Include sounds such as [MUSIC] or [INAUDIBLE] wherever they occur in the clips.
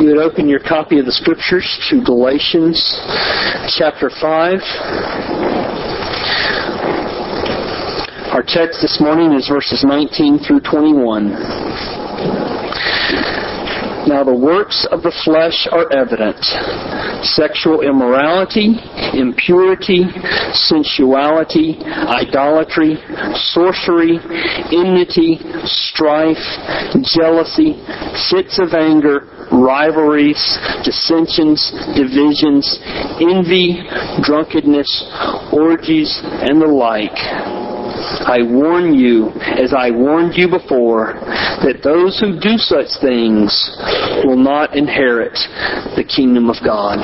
you would open your copy of the scriptures to Galatians chapter 5. Our text this morning is verses 19 through 21. Now the works of the flesh are evident sexual immorality, impurity, sensuality, idolatry, sorcery, enmity, strife, jealousy, fits of anger, rivalries, dissensions, divisions, envy, drunkenness, orgies, and the like. I warn you, as I warned you before, that those who do such things will not inherit the kingdom of God.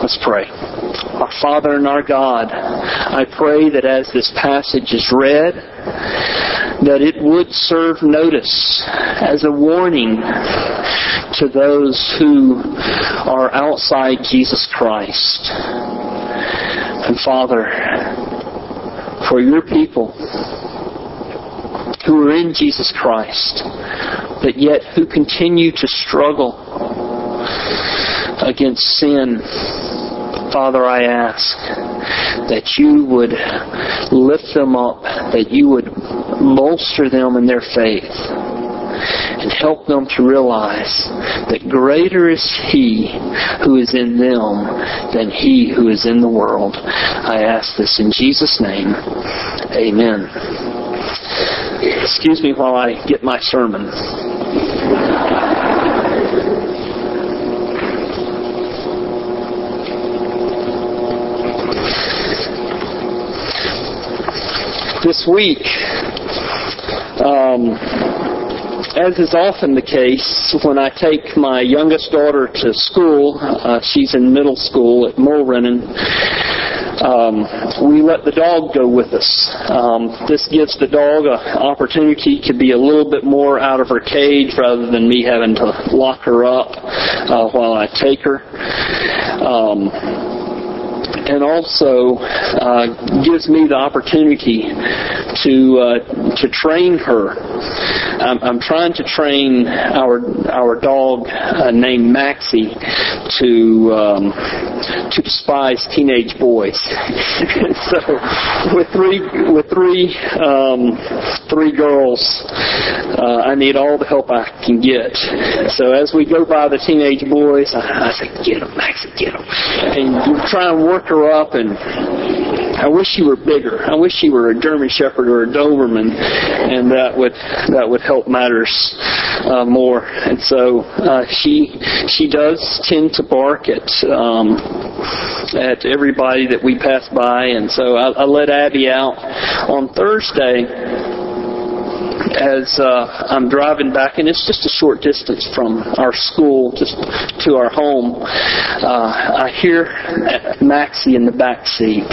Let's pray. Our Father and our God, I pray that as this passage is read, that it would serve notice as a warning to those who are outside Jesus Christ. And Father, for your people who are in Jesus Christ, but yet who continue to struggle against sin. Father, I ask that you would lift them up, that you would bolster them in their faith, and help them to realize that greater is He who is in them than He who is in the world. I ask this in Jesus' name. Amen. Excuse me while I get my sermon. This week, um, as is often the case, when I take my youngest daughter to school, uh, she's in middle school at Mulrennan, um, we let the dog go with us. Um, this gives the dog an opportunity to be a little bit more out of her cage rather than me having to lock her up uh, while I take her. Um, and also uh, gives me the opportunity to uh, to train her. I'm, I'm, trying to train our our dog uh, named Maxie to um, to despise teenage boys. [LAUGHS] so with three with three um, three girls, uh, I need all the help I can get. So as we go by the teenage boys, I, I say, "Get them, Maxie, get them," and try and work her up and I wish she were bigger. I wish she were a German Shepherd or a Doberman, and that would that would help matters uh, more. And so uh, she she does tend to bark at um, at everybody that we pass by, and so I, I let Abby out on Thursday as uh, I'm driving back, and it's just a short distance from our school, just to our home. Uh, I hear Maxie in the back seat.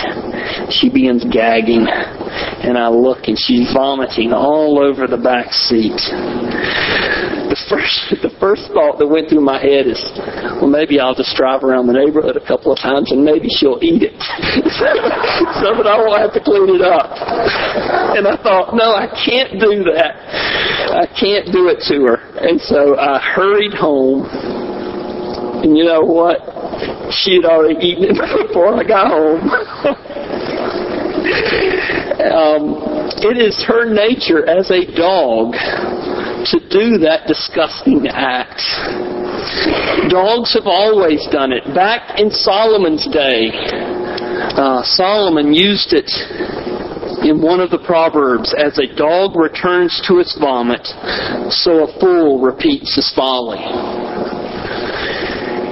She begins gagging, and I look, and she's vomiting all over the back seat first [LAUGHS] the first thought that went through my head is, well, maybe I'll just drive around the neighborhood a couple of times and maybe she'll eat it, [LAUGHS] so that I won't have to clean it up. And I thought, no, I can't do that. I can't do it to her. And so I hurried home, and you know what? She had already eaten it [LAUGHS] before I got home. um, it is her nature as a dog to do that disgusting act. Dogs have always done it. Back in Solomon's day, uh, Solomon used it in one of the Proverbs as a dog returns to its vomit, so a fool repeats his folly.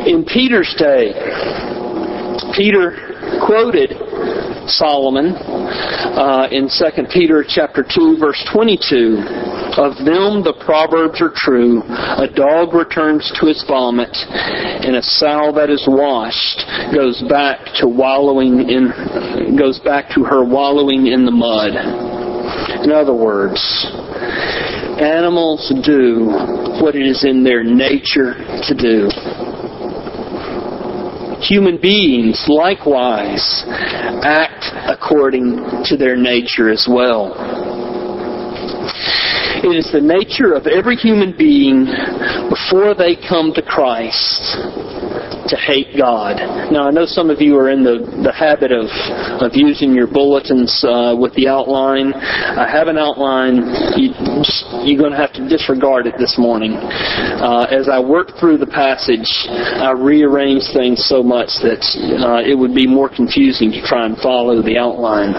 In Peter's day, Peter quoted Solomon uh, in 2 Peter chapter 2 verse 22 of them the proverbs are true a dog returns to its vomit and a sow that is washed goes back to wallowing in goes back to her wallowing in the mud in other words animals do what it is in their nature to do human beings likewise act according to their nature as well. It is the nature of every human being before they come to Christ to hate God. Now, I know some of you are in the, the habit of, of using your bulletins uh, with the outline. I have an outline. You you're going to have to disregard it this morning. Uh, as I work through the passage, I rearrange things so much that uh, it would be more confusing to try and follow the outline.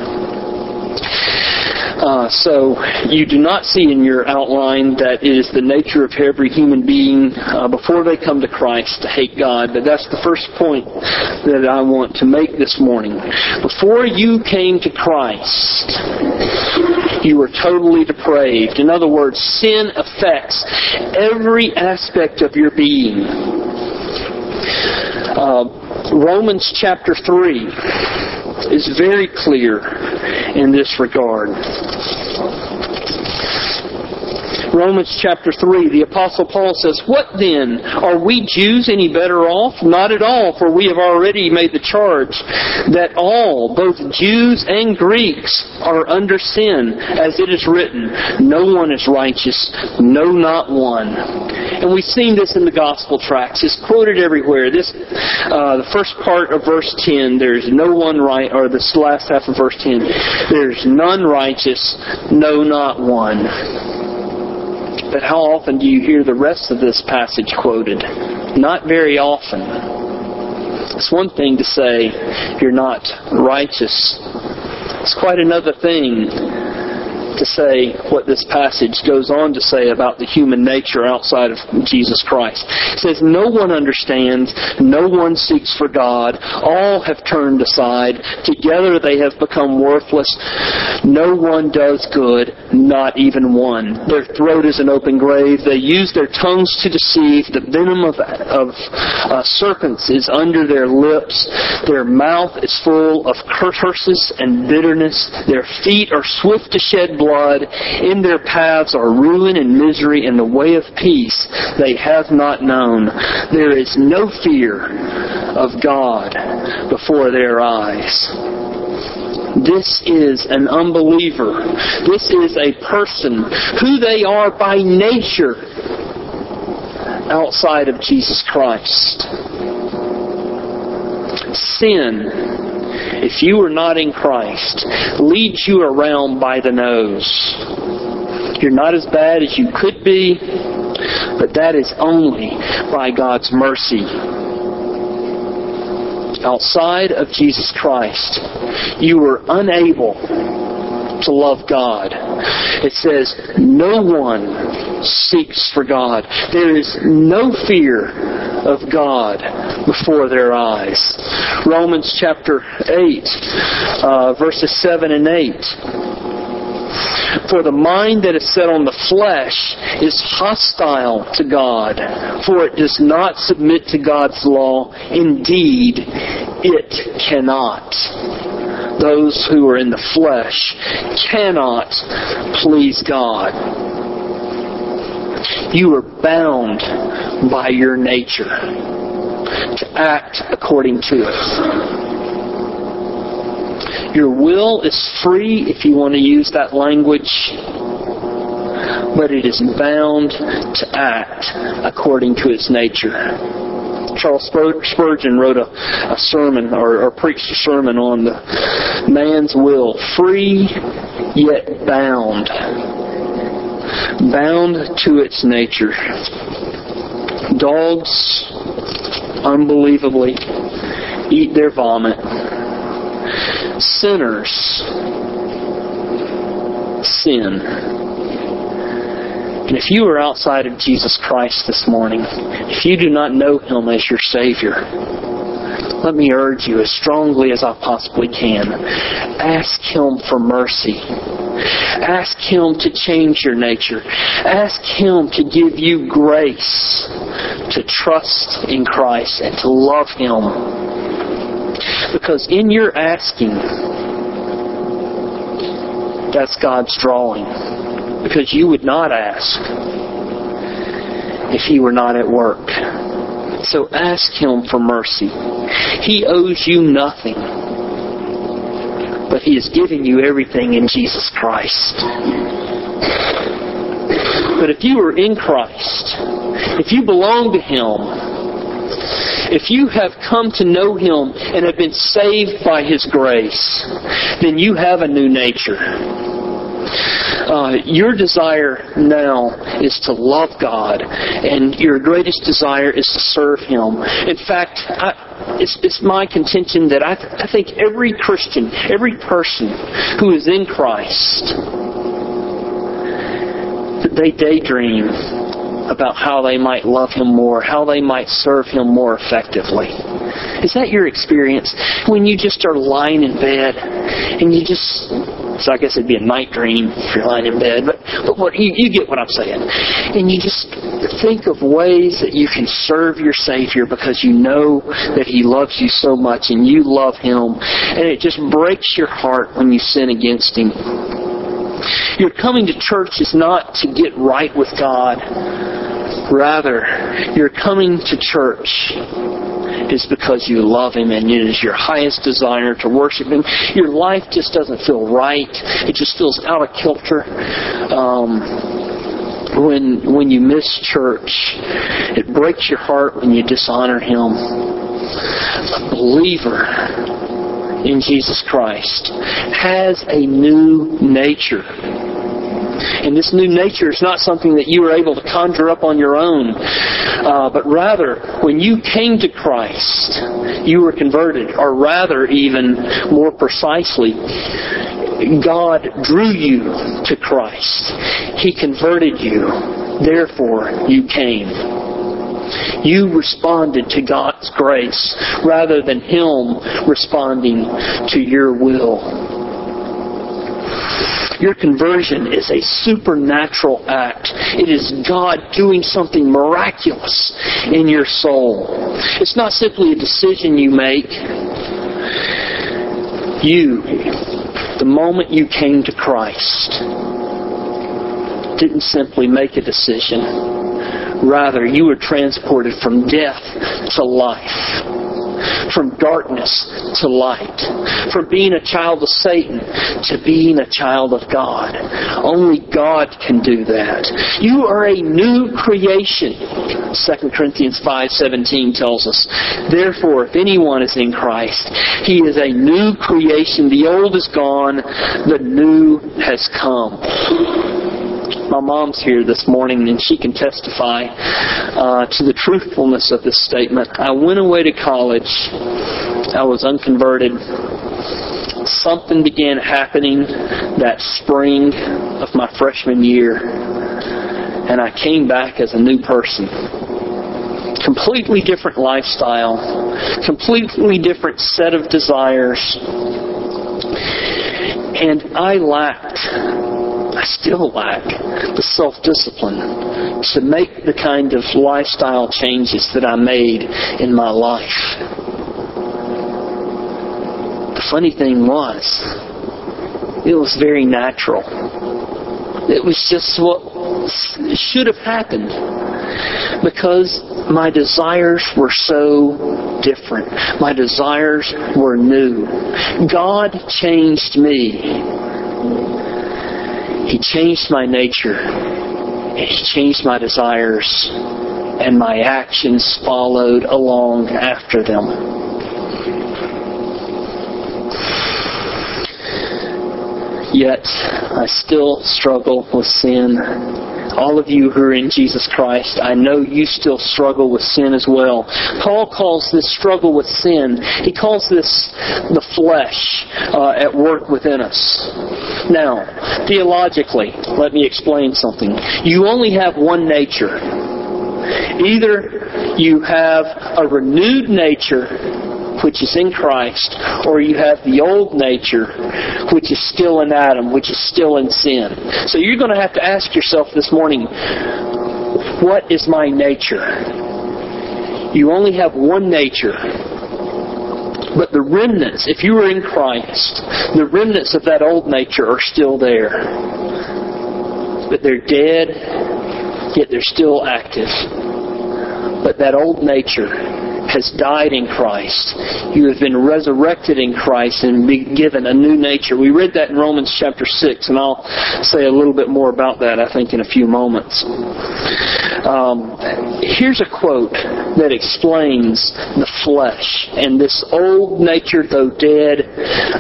Uh, so you do not see in your outline that it is the nature of every human being uh, before they come to Christ to hate God. But that's the first point that I want to make this morning. Before you came to Christ, you were totally depraved. In other words, sin affects every aspect of your being. Uh, Romans chapter 3 is very clear in this regard. Romans chapter 3, the Apostle Paul says, What then? Are we Jews any better off? Not at all, for we have already made the charge that all, both Jews and Greeks, are under sin, as it is written, No one is righteous, no, not one. And we've seen this in the gospel tracts. It's quoted everywhere. This, uh, the first part of verse 10, there's no one right, or this last half of verse 10, there's none righteous, no, not one. But how often do you hear the rest of this passage quoted? Not very often. It's one thing to say you're not righteous. It's quite another thing to say what this passage goes on to say about the human nature outside of Jesus Christ. It says, No one understands, no one seeks for God, all have turned aside, together they have become worthless, no one does good, not even one. Their throat is an open grave, they use their tongues to deceive, the venom of, of uh, serpents is under their lips, their mouth is full of curses and bitterness, their feet are swift to shed blood blood. In their paths are ruin and misery, and the way of peace they have not known. There is no fear of God before their eyes. This is an unbeliever. This is a person who they are by nature outside of Jesus Christ. Sin if you are not in Christ, leads you around by the nose. You're not as bad as you could be, but that is only by God's mercy. Outside of Jesus Christ, you were unable to love God. It says, no one seeks for God. There is no fear of God before their eyes. Romans chapter 8, uh, verses 7 and 8. For the mind that is set on the flesh is hostile to God, for it does not submit to God's law. Indeed, it cannot those who are in the flesh cannot please God. You are bound by your nature to act according to it. Your will is free if you want to use that language, but it is bound to act according to its nature. Charles Spurgeon wrote a, a sermon or, or preached a sermon on the man's will, free yet bound, bound to its nature. Dogs, unbelievably, eat their vomit. Sinners sin and if you are outside of Jesus Christ this morning, if you do not know Him as your Savior, let me urge you as strongly as I possibly can. Ask Him for mercy. Ask Him to change your nature. Ask Him to give you grace to trust in Christ and to love Him. Because in your asking, that's God's drawing because you would not ask if he were not at work. So ask him for mercy. He owes you nothing, but he has given you everything in Jesus Christ. But if you are in Christ, if you belong to Him, if you have come to know Him and have been saved by His grace, then you have a new nature. Uh, your desire now is to love God, and your greatest desire is to serve Him. In fact, I, it's, it's my contention that I, th- I think every Christian, every person who is in Christ, they daydream about how they might love Him more, how they might serve Him more effectively. Is that your experience? When you just are lying in bed and you just, so I guess it'd be a night dream if you're lying in bed, but, but what, you, you get what I'm saying. And you just think of ways that you can serve your Savior because you know that He loves you so much and you love Him. And it just breaks your heart when you sin against Him. Your coming to church is not to get right with God. Rather, your coming to church is because you love Him and it is your highest desire to worship Him. Your life just doesn't feel right. It just feels out of kilter. Um, when when you miss church, it breaks your heart when you dishonor Him. A believer in Jesus Christ has a new nature. And this new nature is not something that you were able to conjure up on your own, uh, but rather, when you came to Christ, you were converted, or rather, even more precisely, God drew you to Christ. He converted you. Therefore, you came. You responded to God's grace rather than Him responding to your will. Your conversion is a supernatural act. It is God doing something miraculous in your soul. It's not simply a decision you make. You, the moment you came to Christ, didn't simply make a decision. Rather, you were transported from death to life from darkness to light, from being a child of Satan to being a child of God. Only God can do that. You are a new creation. 2 Corinthians 5:17 tells us, "Therefore if anyone is in Christ, he is a new creation. The old is gone, the new has come." My mom's here this morning and she can testify uh, to the truthfulness of this statement. I went away to college. I was unconverted. Something began happening that spring of my freshman year, and I came back as a new person. Completely different lifestyle, completely different set of desires, and I lacked still lack the self discipline to make the kind of lifestyle changes that I made in my life. The funny thing was, it was very natural. It was just what should have happened because my desires were so different. My desires were new. God changed me he changed my nature. He changed my desires. And my actions followed along after them. Yet, I still struggle with sin all of you who are in Jesus Christ, I know you still struggle with sin as well. Paul calls this struggle with sin, he calls this the flesh uh, at work within us. Now, theologically, let me explain something. You only have one nature. Either you have a renewed nature which is in Christ, or you have the old nature, which is still in Adam, which is still in sin. So you're going to have to ask yourself this morning, what is my nature? You only have one nature. But the remnants, if you are in Christ, the remnants of that old nature are still there. But they're dead, yet they're still active. But that old nature has died in Christ. You have been resurrected in Christ and been given a new nature. We read that in Romans chapter 6, and I'll say a little bit more about that, I think, in a few moments. Um, here's a quote that explains the flesh and this old nature, though dead,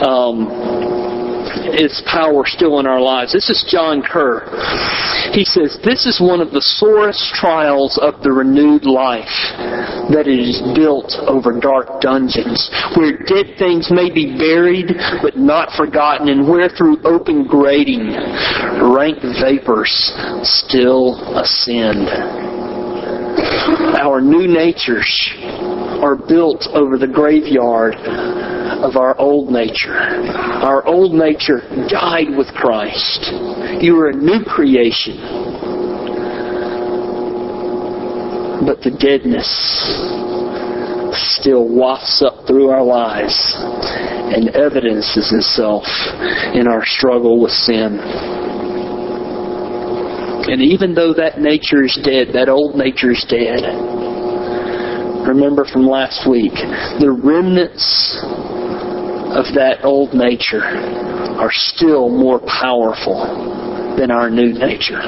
um, its power still in our lives. This is John Ker. He says, This is one of the sorest trials of the renewed life that it is built over dark dungeons, where dead things may be buried but not forgotten, and where through open grating rank vapors still ascend. Our new natures are built over the graveyard of our old nature. Our old nature died with Christ. You are a new creation. But the deadness still wafts up through our lives and evidences itself in our struggle with sin. And even though that nature is dead, that old nature is dead, remember from last week, the remnants of that old nature are still more powerful than our new nature.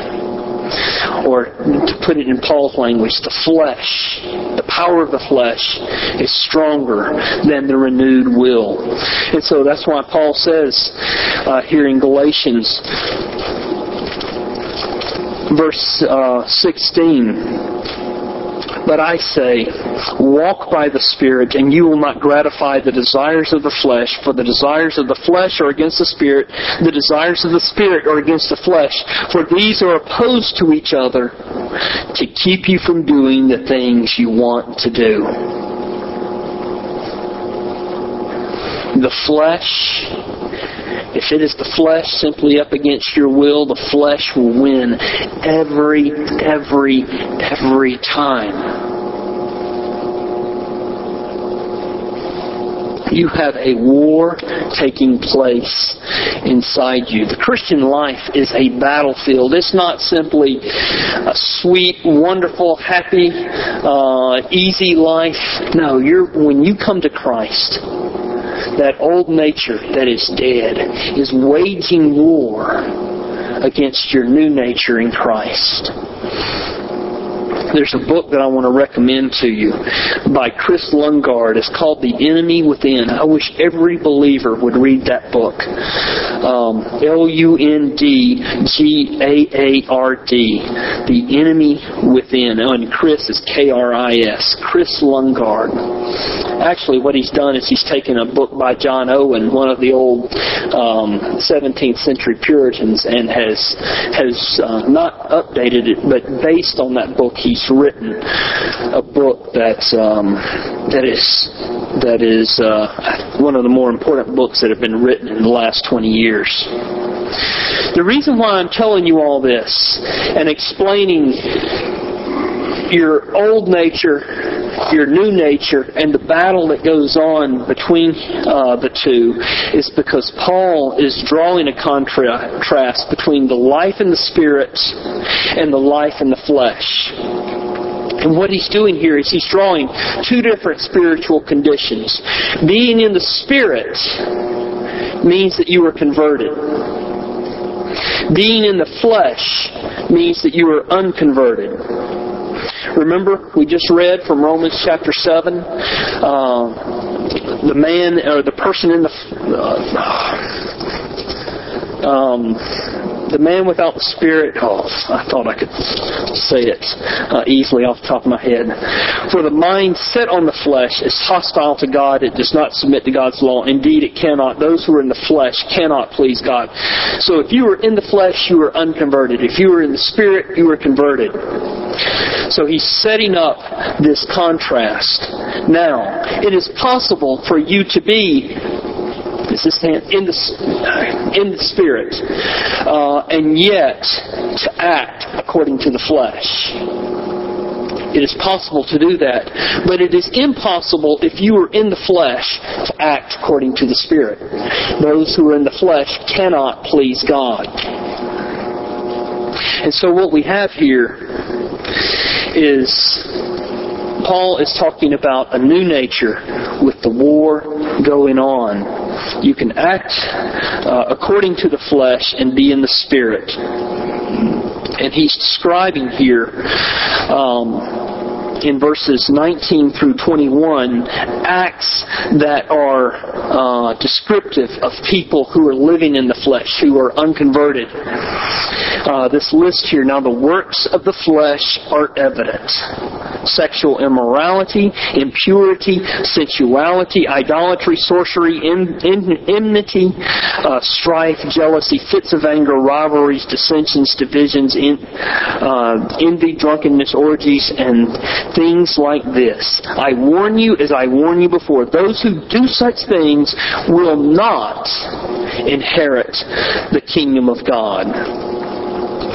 Or to put it in Paul's language, the flesh, the power of the flesh is stronger than the renewed will. And so that's why Paul says uh, here in Galatians, verse uh, 16, but I say, walk by the Spirit, and you will not gratify the desires of the flesh, for the desires of the flesh are against the Spirit, the desires of the Spirit are against the flesh, for these are opposed to each other to keep you from doing the things you want to do. The flesh if it is the flesh simply up against your will, the flesh will win every, every, every time. you have a war taking place inside you. The Christian life is a battlefield. It's not simply a sweet, wonderful, happy, uh, easy life. No, when you come to Christ, that old nature that is dead is waging war against your new nature in Christ. There's a book that I want to recommend to you by Kris Lundgaard. It's called The Enemy Within. I wish every believer would read that book. Um, L-U-N-D-G-A-A-R-D. The Enemy Within. And Kris is K-R-I-S. Kris Lundgaard. Actually, what he's done is he's taken a book by John Owen, one of the old um, 17th century Puritans, and has has uh, not updated it, but based on that book, he's written a book that um, that is that is uh, one of the more important books that have been written in the last 20 years. The reason why I'm telling you all this and explaining your old nature, your new nature, and the battle that goes on between uh, the two is because Paul is drawing a contrast between the life in the spirit and the life in the flesh. And what he's doing here is he's drawing two different spiritual conditions. Being in the spirit means that you are converted. Being in the flesh means that you are unconverted. Remember, we just read from Romans chapter 7, uh, the man or the person in the. Uh, um, the man without the Spirit, oh, I thought I could say it uh, easily off the top of my head. For the mind set on the flesh is hostile to God. It does not submit to God's law. Indeed, it cannot. Those who are in the flesh cannot please God. So if you are in the flesh, you are unconverted. If you are in the Spirit, you are converted. So he's setting up this contrast. Now, it is possible for you to be this is in the in the spirit, uh, and yet to act according to the flesh. It is possible to do that, but it is impossible if you are in the flesh to act according to the Spirit. Those who are in the flesh cannot please God. And so what we have here is Paul is talking about a new nature with the war going on. You can act uh, according to the flesh and be in the spirit. And he's describing here um, in verses 19 through 21 acts that are uh, descriptive of people who are living in the flesh, who are unconverted. Uh, this list here, now the works of the flesh are evident. Sexual immorality, impurity, sensuality, idolatry, sorcery, en- en- enmity, uh, strife, jealousy, fits of anger, rivalries, dissensions, divisions, in, uh, envy, drunkenness, orgies, and things like this. I warn you, as I warn you before, those who do such things will not inherit the kingdom of God.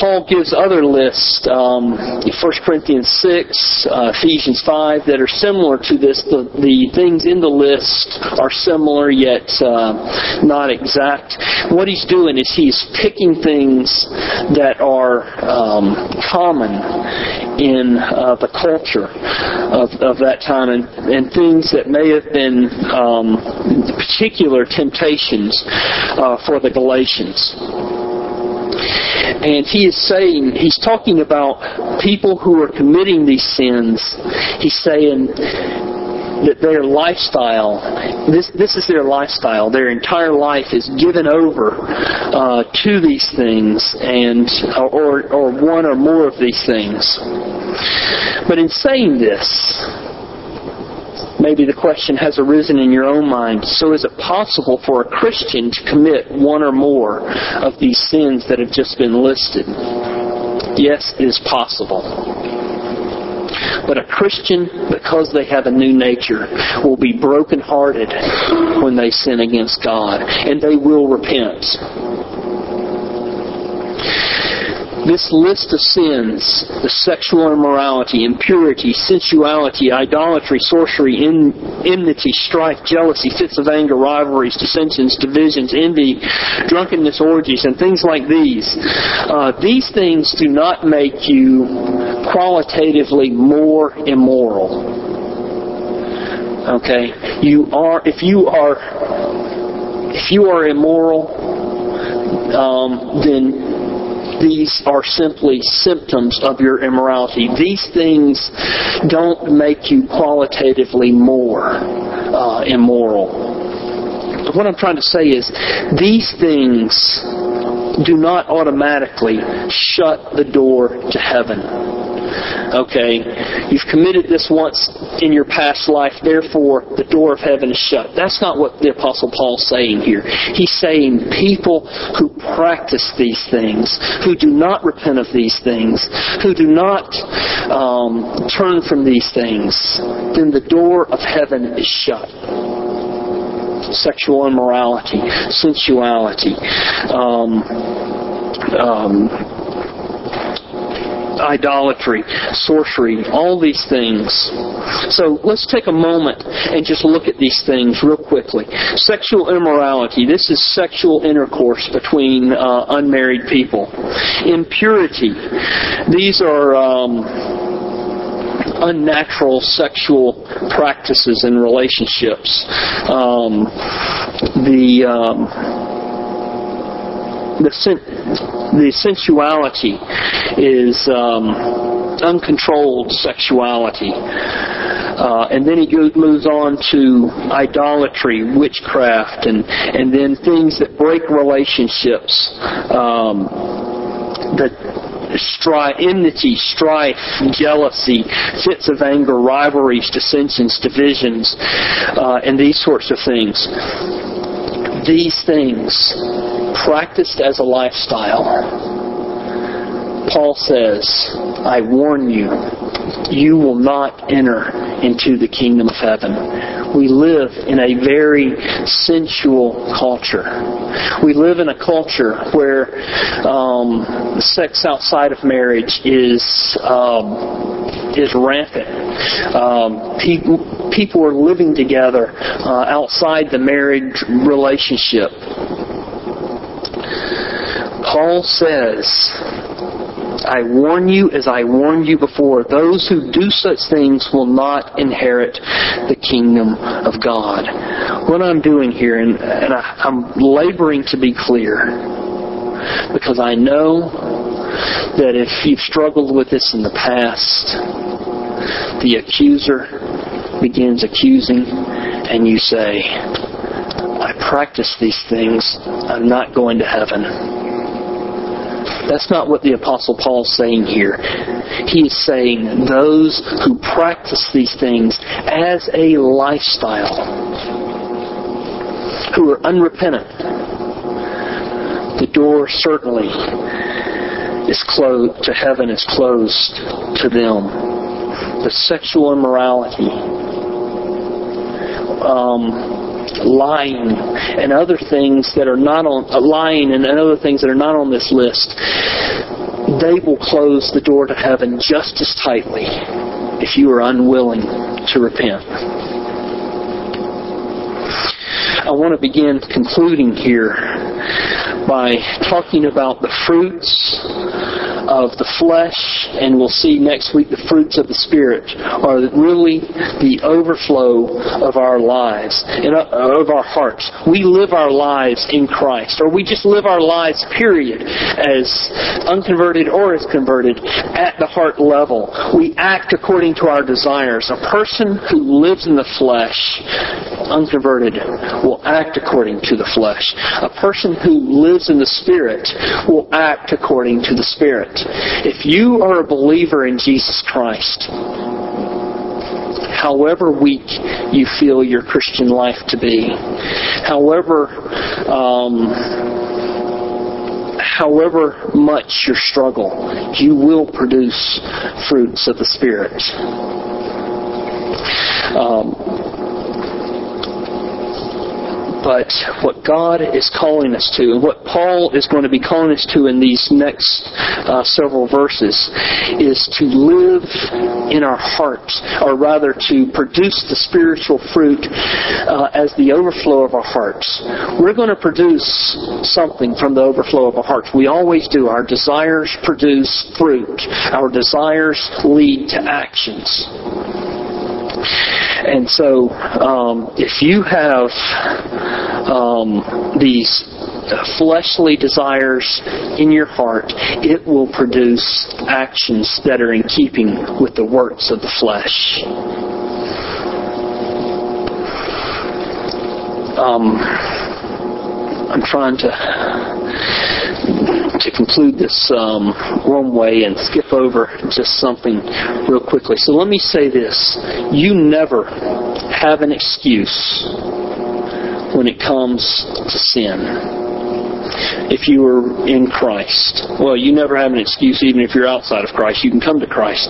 Paul gives other lists, um, 1 Corinthians 6, uh, Ephesians 5, that are similar to this. The, the things in the list are similar yet uh, not exact. What he's doing is he's picking things that are um, common in uh, the culture of, of that time and, and things that may have been um, particular temptations uh, for the Galatians. And he is saying, he's talking about people who are committing these sins. He's saying that their lifestyle, this, this is their lifestyle. Their entire life is given over uh, to these things and, or, or one or more of these things. But in saying this, maybe the question has arisen in your own mind. So is it possible for a Christian to commit one or more of these sins that have just been listed? Yes, it is possible. But a Christian, because they have a new nature, will be brokenhearted when they sin against God, and they will repent. This list of sins, the sexual immorality, impurity, sensuality, idolatry, sorcery, enmity, strife, jealousy, fits of anger, rivalries, dissensions, divisions, envy, drunkenness, orgies, and things like these, uh, these things do not make you qualitatively more immoral. Okay? You are, if you are, if you are immoral, um, then these are simply symptoms of your immorality. These things don't make you qualitatively more uh, immoral. What I'm trying to say is these things do not automatically shut the door to heaven. Okay, you've committed this once in your past life, therefore the door of heaven is shut. That's not what the Apostle Paul's saying here. He's saying people who practice these things, who do not repent of these things, who do not um, turn from these things, then the door of heaven is shut sexual immorality, sensuality, um, um, idolatry, sorcery, all these things. So let's take a moment and just look at these things real quickly. Sexual immorality. This is sexual intercourse between uh, unmarried people. Impurity. These are. Um, unnatural sexual practices and relationships. Um, the um, the sen- the sensuality is um, uncontrolled sexuality. Uh, and then he goes, moves on to idolatry, witchcraft, and, and then things that break relationships. Um, that strife, enmity, strife, jealousy, fits of anger, rivalries, dissensions, divisions, uh, and these sorts of things. These things practiced as a lifestyle, Paul says, I warn you, you will not enter into the kingdom of heaven. We live in a very sensual culture. We live in a culture where um, sex outside of marriage is um, is rampant. Um, people people are living together uh, outside the marriage relationship. Paul says, I warn you as I warned you before, those who do such things will not inherit the kingdom of God. What I'm doing here, and, and I, I'm laboring to be clear, because I know that if you've struggled with this in the past, the accuser begins accusing, and you say, I practice these things, I'm not going to heaven. That's not what the Apostle Paul's saying here. He is saying those who practice these things as a lifestyle, who are unrepentant, the door certainly is closed to heaven is closed to them. The sexual immorality, um, lying, and other things that are not on uh, lying and other things that are not on this list, they will close the door to heaven just as tightly if you are unwilling to repent. I want to begin concluding here by talking about the fruits of the flesh, and we'll see next week the fruits of the Spirit are really the overflow of our lives, uh, of our hearts. We live our lives in Christ, or we just live our lives, period, as unconverted or as converted, at the heart level. We act according to our desires. A person who lives in the flesh, unconverted, will act according to the flesh. A person who lives in the Spirit will act according to the Spirit. If you are a believer in Jesus Christ, however weak you feel your Christian life to be, however um, however much your struggle, you will produce fruits of the Spirit. Um, but what God is calling us to, and what Paul is going to be calling us to in these next uh, several verses, is to live in our hearts, or rather to produce the spiritual fruit uh, as the overflow of our hearts. We're going to produce something from the overflow of our hearts. We always do. Our desires produce fruit. Our desires lead to actions. And so, um, if you have um, these fleshly desires in your heart, it will produce actions that are in keeping with the works of the flesh. Um, I'm trying to to conclude this um, one way and skip over just something real quickly. So let me say this. You never have an excuse when it comes to sin if you are in Christ. Well, you never have an excuse even if you're outside of Christ. You can come to Christ.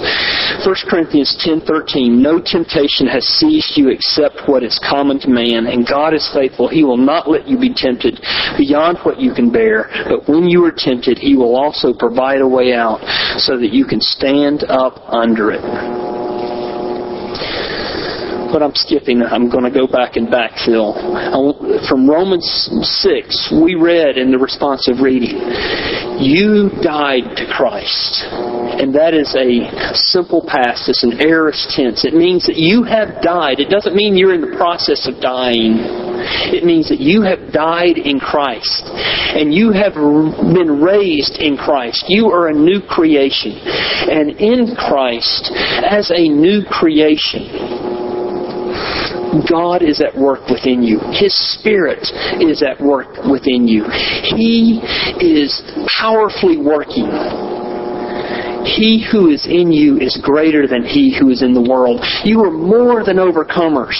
1 Corinthians 10:13 No temptation has seized you except what is common to man, and God is faithful. He will not let you be tempted beyond what you can bear, but when you are tempted, he will also provide a way out so that you can stand up under it but I'm skipping. I'm going to go back and backfill. From Romans 6, we read in the responsive reading, You died to Christ. And that is a simple past. It's an aorist tense. It means that you have died. It doesn't mean you're in the process of dying. It means that you have died in Christ. And you have been raised in Christ. You are a new creation. And in Christ, as a new creation, God is at work within you. His Spirit is at work within you. He is powerfully working. He who is in you is greater than he who is in the world. You are more than overcomers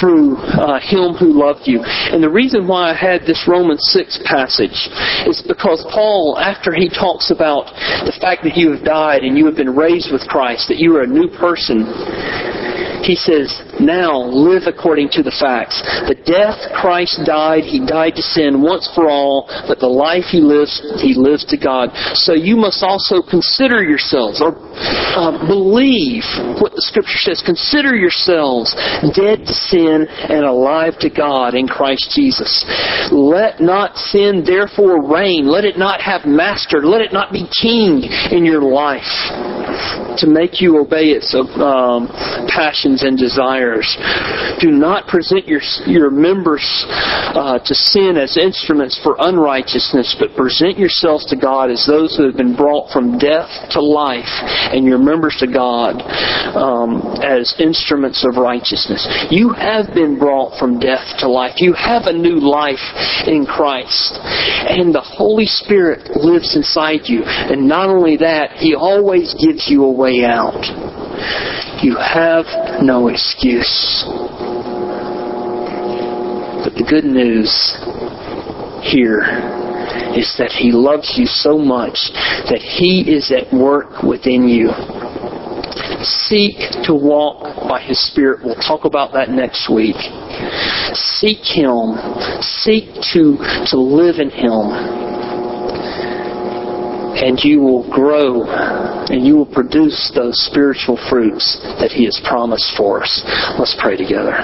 through uh, him who loved you. And the reason why I had this Romans 6 passage is because Paul, after he talks about the fact that you have died and you have been raised with Christ, that you are a new person, He says, now live according to the facts. The death Christ died, He died to sin once for all, but the life He lives, He lives to God. So you must also consider yourselves, or uh, believe what the Scripture says. Consider yourselves dead to sin and alive to God in Christ Jesus. Let not sin therefore reign. Let it not have master. Let it not be king in your life to make you obey its um, passions and desires. Do not present your your members uh, to sin as instruments for unrighteousness, but present yourselves to God as those who have been brought from death to life, and your members to God um, as instruments of righteousness. You have been brought from death to life. You have a new life in Christ, and the Holy Spirit lives inside you. And not only that, He always gives you a way out. You have no excuse. But the good news here is that He loves you so much that He is at work within you. Seek to walk by His Spirit. We'll talk about that next week. Seek Him. Seek to, to live in Him and you will grow and you will produce those spiritual fruits that He has promised for us. Let's pray together.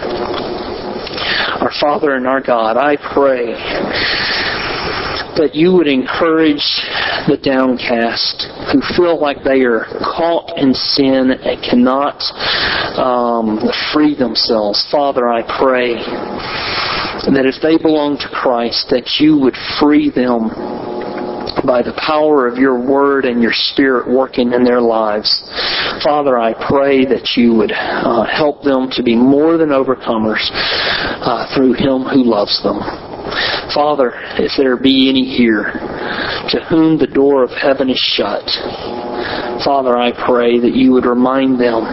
Our Father and our God, I pray that you would encourage the downcast who feel like they are caught in sin and cannot um, free themselves. Father, I pray that if they belong to Christ, that you would free them by the power of your word and your spirit working in their lives. Father, I pray that you would uh, help them to be more than overcomers uh, through him who loves them. Father, if there be any here to whom the door of heaven is shut, Father, I pray that you would remind them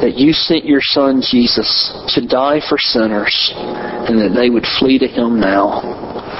that you sent your Son Jesus to die for sinners and that they would flee to him now.